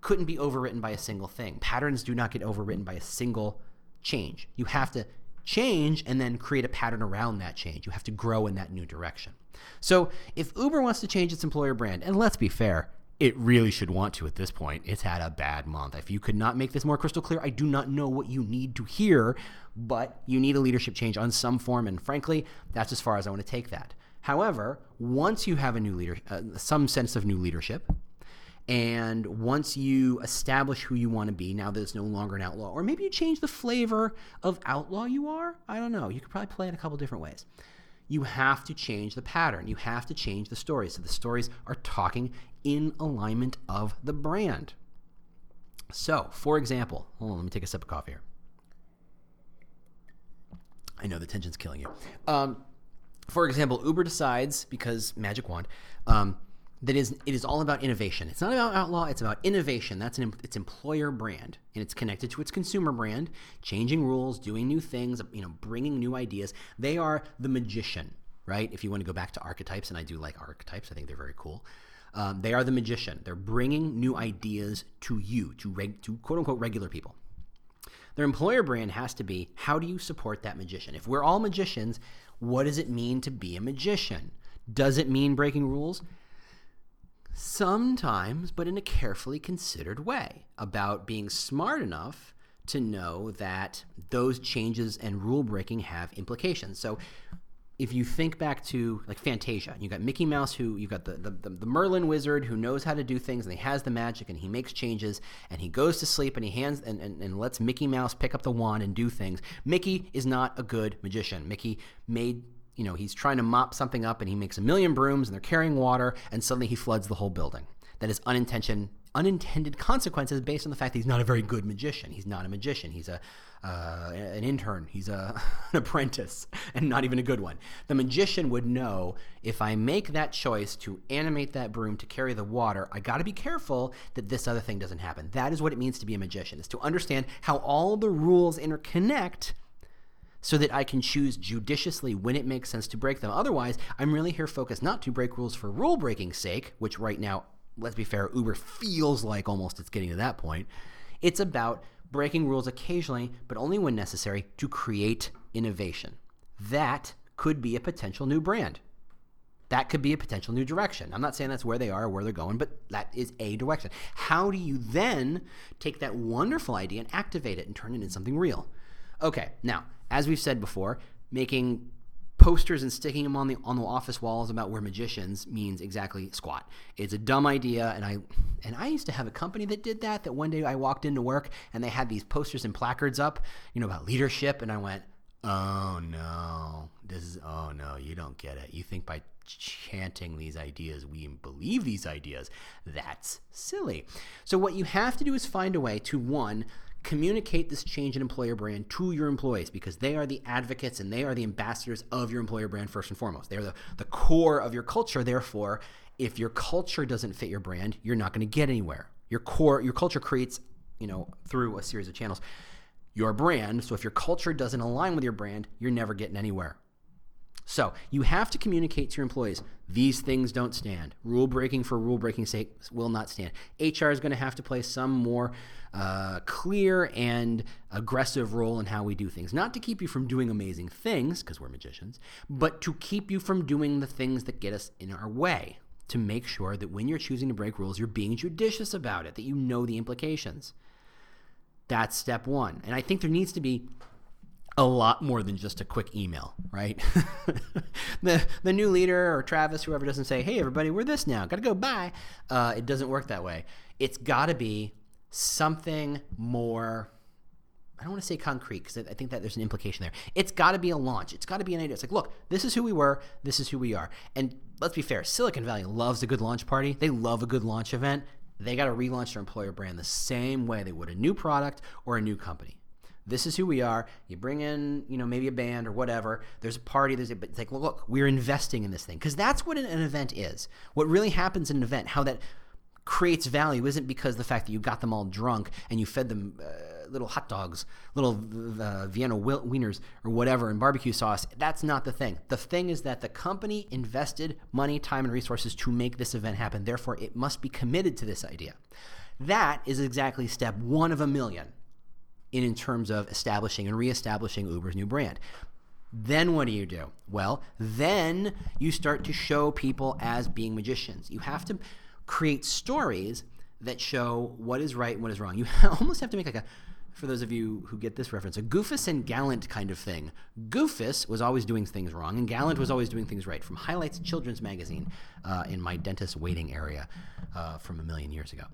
couldn't be overwritten by a single thing. Patterns do not get overwritten by a single change. You have to change and then create a pattern around that change. You have to grow in that new direction. So, if Uber wants to change its employer brand, and let's be fair, it really should want to at this point. It's had a bad month. If you could not make this more crystal clear, I do not know what you need to hear, but you need a leadership change on some form. And frankly, that's as far as I want to take that. However, once you have a new leader, uh, some sense of new leadership, and once you establish who you want to be, now that it's no longer an outlaw, or maybe you change the flavor of outlaw you are, I don't know. You could probably play it a couple different ways you have to change the pattern. You have to change the stories. So the stories are talking in alignment of the brand. So, for example, hold on, let me take a sip of coffee here. I know the tension's killing you. Um, for example, Uber decides because magic wand um, that is it is all about innovation. It's not about outlaw. It's about innovation. That's an it's employer brand and it's connected to its consumer brand. Changing rules, doing new things, you know, bringing new ideas. They are the magician, right? If you want to go back to archetypes, and I do like archetypes. I think they're very cool. Um, they are the magician. They're bringing new ideas to you, to reg, to quote unquote regular people. Their employer brand has to be how do you support that magician? If we're all magicians, what does it mean to be a magician? Does it mean breaking rules? Sometimes, but in a carefully considered way, about being smart enough to know that those changes and rule breaking have implications. So, if you think back to like Fantasia, you got Mickey Mouse, who you got the, the, the, the, Merlin wizard who knows how to do things and he has the magic and he makes changes and he goes to sleep and he hands and, and, and lets Mickey Mouse pick up the wand and do things. Mickey is not a good magician. Mickey made you know, he's trying to mop something up and he makes a million brooms and they're carrying water and suddenly he floods the whole building. That is unintention, unintended consequences based on the fact that he's not a very good magician. He's not a magician. He's a uh, an intern. He's a, *laughs* an apprentice and not even a good one. The magician would know if I make that choice to animate that broom to carry the water, I got to be careful that this other thing doesn't happen. That is what it means to be a magician, is to understand how all the rules interconnect so that I can choose judiciously when it makes sense to break them. Otherwise, I'm really here focused not to break rules for rule breaking's sake, which right now, let's be fair, Uber feels like almost it's getting to that point. It's about breaking rules occasionally, but only when necessary, to create innovation. That could be a potential new brand. That could be a potential new direction. I'm not saying that's where they are or where they're going, but that is a direction. How do you then take that wonderful idea and activate it and turn it into something real? Okay, now, as we've said before, making posters and sticking them on the on the office walls about we're magicians means exactly squat. It's a dumb idea, and I and I used to have a company that did that. That one day I walked into work and they had these posters and placards up, you know, about leadership, and I went, "Oh no, this is oh no, you don't get it. You think by chanting these ideas we believe these ideas? That's silly." So what you have to do is find a way to one communicate this change in employer brand to your employees because they are the advocates and they are the ambassadors of your employer brand first and foremost. They're the, the core of your culture. Therefore, if your culture doesn't fit your brand, you're not going to get anywhere. Your core, your culture creates, you know, through a series of channels, your brand. So if your culture doesn't align with your brand, you're never getting anywhere. So you have to communicate to your employees these things don't stand. Rule breaking for rule breaking sake will not stand. HR is going to have to play some more uh, clear and aggressive role in how we do things. Not to keep you from doing amazing things, because we're magicians, but to keep you from doing the things that get us in our way. To make sure that when you're choosing to break rules, you're being judicious about it, that you know the implications. That's step one. And I think there needs to be a lot more than just a quick email, right? *laughs* the the new leader or Travis, whoever, doesn't say, "Hey, everybody, we're this now. Got to go. Bye." Uh, it doesn't work that way. It's got to be something more. I don't want to say concrete because I think that there's an implication there. It's got to be a launch. It's got to be an idea. It's like, look, this is who we were. This is who we are. And let's be fair. Silicon Valley loves a good launch party. They love a good launch event. They got to relaunch their employer brand the same way they would a new product or a new company. This is who we are. You bring in, you know, maybe a band or whatever. There's a party. There's a, but it's like, look, we're investing in this thing because that's what an, an event is. What really happens in an event, how that creates value, isn't because the fact that you got them all drunk and you fed them uh, little hot dogs, little uh, Vienna wieners or whatever, and barbecue sauce. That's not the thing. The thing is that the company invested money, time, and resources to make this event happen. Therefore, it must be committed to this idea. That is exactly step one of a million in, in terms of establishing and reestablishing Uber's new brand. Then what do you do? Well, then you start to show people as being magicians. You have to create stories that show what is right and what is wrong. You *laughs* almost have to make like a for those of you who get this reference, a Goofus and Gallant kind of thing. Goofus was always doing things wrong, and Gallant was always doing things right. From Highlights Children's Magazine uh, in my dentist waiting area uh, from a million years ago.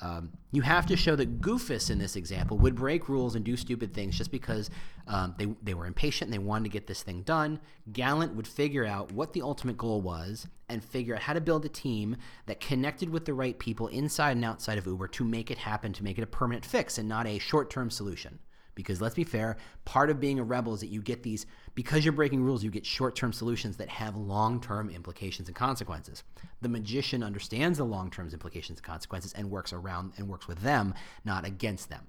Um, you have to show that Goofus in this example would break rules and do stupid things just because um, they, they were impatient and they wanted to get this thing done. Gallant would figure out what the ultimate goal was and figure out how to build a team that connected with the right people inside and outside of Uber to make it happen, to make it a permanent fix and not a short term solution. Because let's be fair, part of being a rebel is that you get these, because you're breaking rules, you get short term solutions that have long term implications and consequences. The magician understands the long term implications and consequences and works around and works with them, not against them.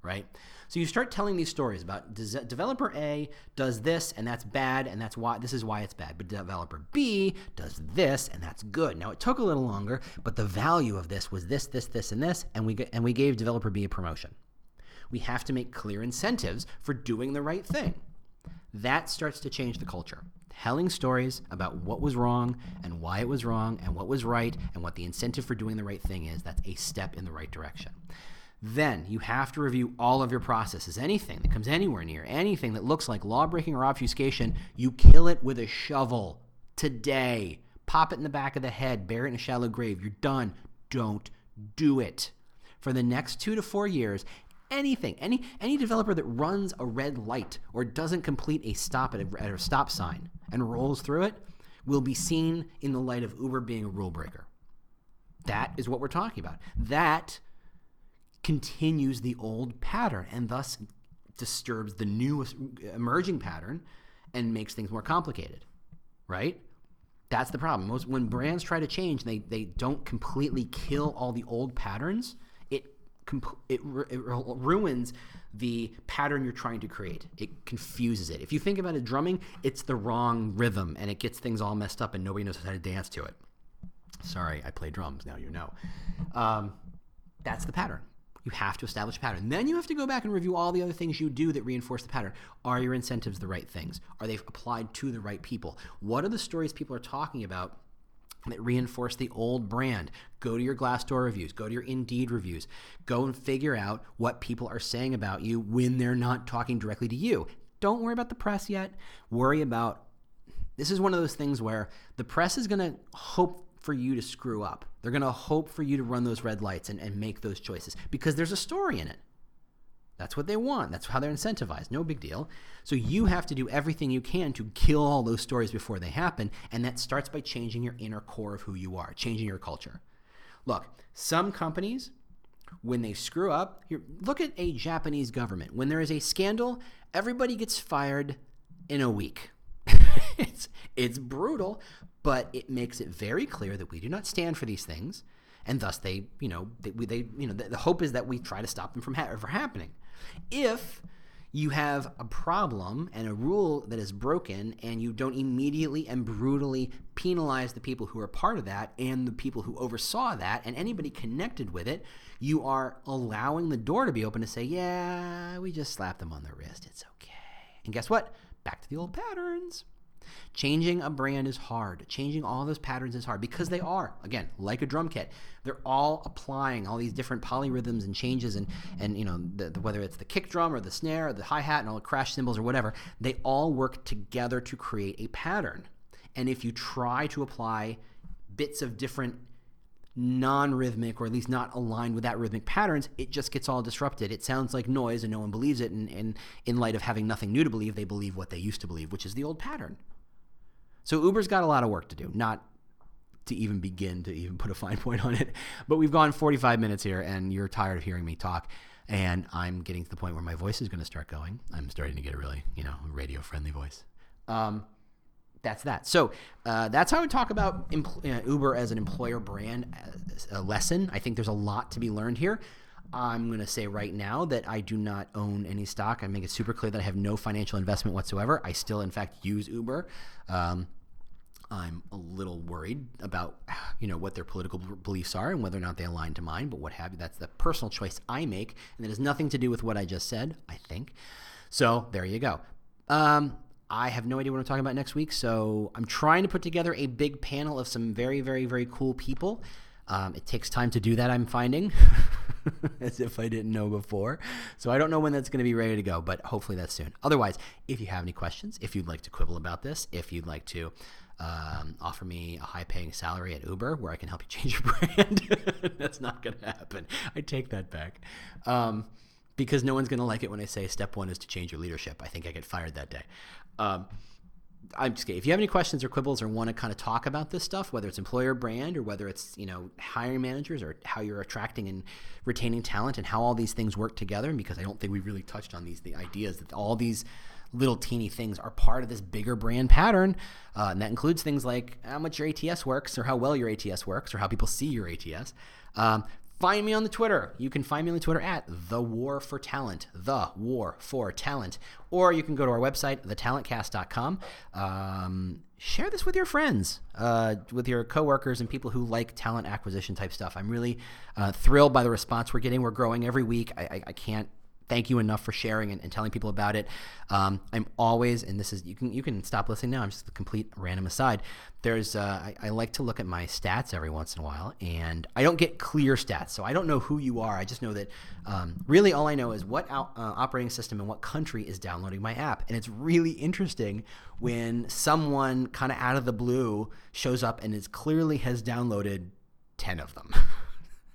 Right? So you start telling these stories about developer A does this and that's bad and that's why this is why it's bad. But developer B does this and that's good. Now it took a little longer, but the value of this was this, this, this, and this, and we and we gave developer B a promotion we have to make clear incentives for doing the right thing. That starts to change the culture. Telling stories about what was wrong and why it was wrong and what was right and what the incentive for doing the right thing is, that's a step in the right direction. Then you have to review all of your processes. Anything that comes anywhere near, anything that looks like lawbreaking or obfuscation, you kill it with a shovel today. Pop it in the back of the head, bury it in a shallow grave. You're done. Don't do it. For the next two to four years, anything, any any developer that runs a red light or doesn't complete a stop at a, at a stop sign and rolls through it will be seen in the light of Uber being a rule breaker. That is what we're talking about. That continues the old pattern and thus disturbs the new emerging pattern and makes things more complicated. Right? That's the problem. Most when brands try to change, they they don't completely kill all the old patterns it, it ruins the pattern you're trying to create. It confuses it. If you think about it, drumming, it's the wrong rhythm and it gets things all messed up and nobody knows how to dance to it. Sorry, I play drums. Now you know. Um, that's the pattern. You have to establish a pattern. Then you have to go back and review all the other things you do that reinforce the pattern. Are your incentives the right things? Are they applied to the right people? What are the stories people are talking about that reinforce the old brand. Go to your Glassdoor reviews, go to your Indeed reviews, go and figure out what people are saying about you when they're not talking directly to you. Don't worry about the press yet. Worry about this is one of those things where the press is going to hope for you to screw up. They're going to hope for you to run those red lights and, and make those choices because there's a story in it. That's what they want. That's how they're incentivized. No big deal. So you have to do everything you can to kill all those stories before they happen. And that starts by changing your inner core of who you are, changing your culture. Look, some companies, when they screw up, look at a Japanese government. When there is a scandal, everybody gets fired in a week. *laughs* it's, it's brutal, but it makes it very clear that we do not stand for these things. And thus, they, you know, they, they you know, the, the hope is that we try to stop them from, ha- happening. If you have a problem and a rule that is broken and you don't immediately and brutally penalize the people who are part of that and the people who oversaw that and anybody connected with it, you are allowing the door to be open to say, yeah, we just slapped them on the wrist. It's okay. And guess what? Back to the old patterns. Changing a brand is hard. Changing all those patterns is hard because they are, again, like a drum kit. They're all applying all these different polyrhythms and changes, and, and you know, the, the, whether it's the kick drum or the snare or the hi hat and all the crash cymbals or whatever, they all work together to create a pattern. And if you try to apply bits of different non-rhythmic or at least not aligned with that rhythmic patterns it just gets all disrupted it sounds like noise and no one believes it and, and in light of having nothing new to believe they believe what they used to believe which is the old pattern so Uber's got a lot of work to do, not to even begin to even put a fine *laughs* point on it. But we've gone 45 minutes here, and you're tired of hearing me talk. And I'm getting to the point where my voice is going to start going. I'm starting to get a really, you know, radio friendly voice. Um, that's that. So uh, that's how we talk about empl- uh, Uber as an employer brand a lesson. I think there's a lot to be learned here. I'm going to say right now that I do not own any stock. I make it super clear that I have no financial investment whatsoever. I still, in fact, use Uber. Um, I'm a little worried about, *sighs* you know, what their political beliefs are and whether or not they align to mine. But what have you? That's the personal choice I make, and that has nothing to do with what I just said. I think. So there you go. Um, I have no idea what I'm talking about next week, so I'm trying to put together a big panel of some very, very, very cool people. Um, it takes time to do that. I'm finding. *laughs* as if I didn't know before. So I don't know when that's going to be ready to go, but hopefully that's soon. Otherwise, if you have any questions, if you'd like to quibble about this, if you'd like to um, offer me a high paying salary at Uber where I can help you *laughs* change your brand, *laughs* that's not going to happen. I take that back. Um, because no one's going to like it when I say step one is to change your leadership. I think I get fired that day. Um, I'm just kidding. If you have any questions or quibbles or want to kind of talk about this stuff, whether it's employer brand or whether it's you know hiring managers or how you're attracting and retaining talent and how all these things work together, because I don't think we really touched on these the ideas that all these little teeny things are part of this bigger brand pattern, uh, and that includes things like how much your ATS works or how well your ATS works or how people see your ATS. Um, Find me on the Twitter. You can find me on the Twitter at The War for Talent, The War for Talent. Or you can go to our website, thetalentcast.com. Um, share this with your friends, uh, with your coworkers, and people who like talent acquisition type stuff. I'm really uh, thrilled by the response we're getting. We're growing every week. I, I, I can't thank you enough for sharing and, and telling people about it. Um, I'm always, and this is you can you can stop listening now. I'm just a complete random aside. There's uh, I, I, like to look at my stats every once in a while, and I don't get clear stats, so I don't know who you are. I just know that um, really all I know is what out, uh, operating system and what country is downloading my app, and it's really interesting when someone kind of out of the blue shows up and is clearly has downloaded ten of them. *laughs*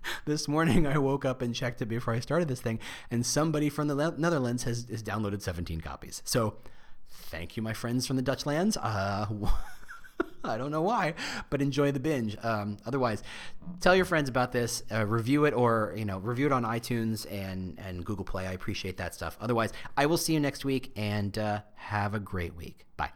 *laughs* this morning I woke up and checked it before I started this thing, and somebody from the Netherlands has, has downloaded 17 copies. So thank you, my friends from the Dutch lands. Uh, *laughs* I don't know why, but enjoy the binge. Um, otherwise, tell your friends about this, uh, review it, or you know, review it on iTunes and and Google Play. I appreciate that stuff. Otherwise, I will see you next week, and uh, have a great week. Bye.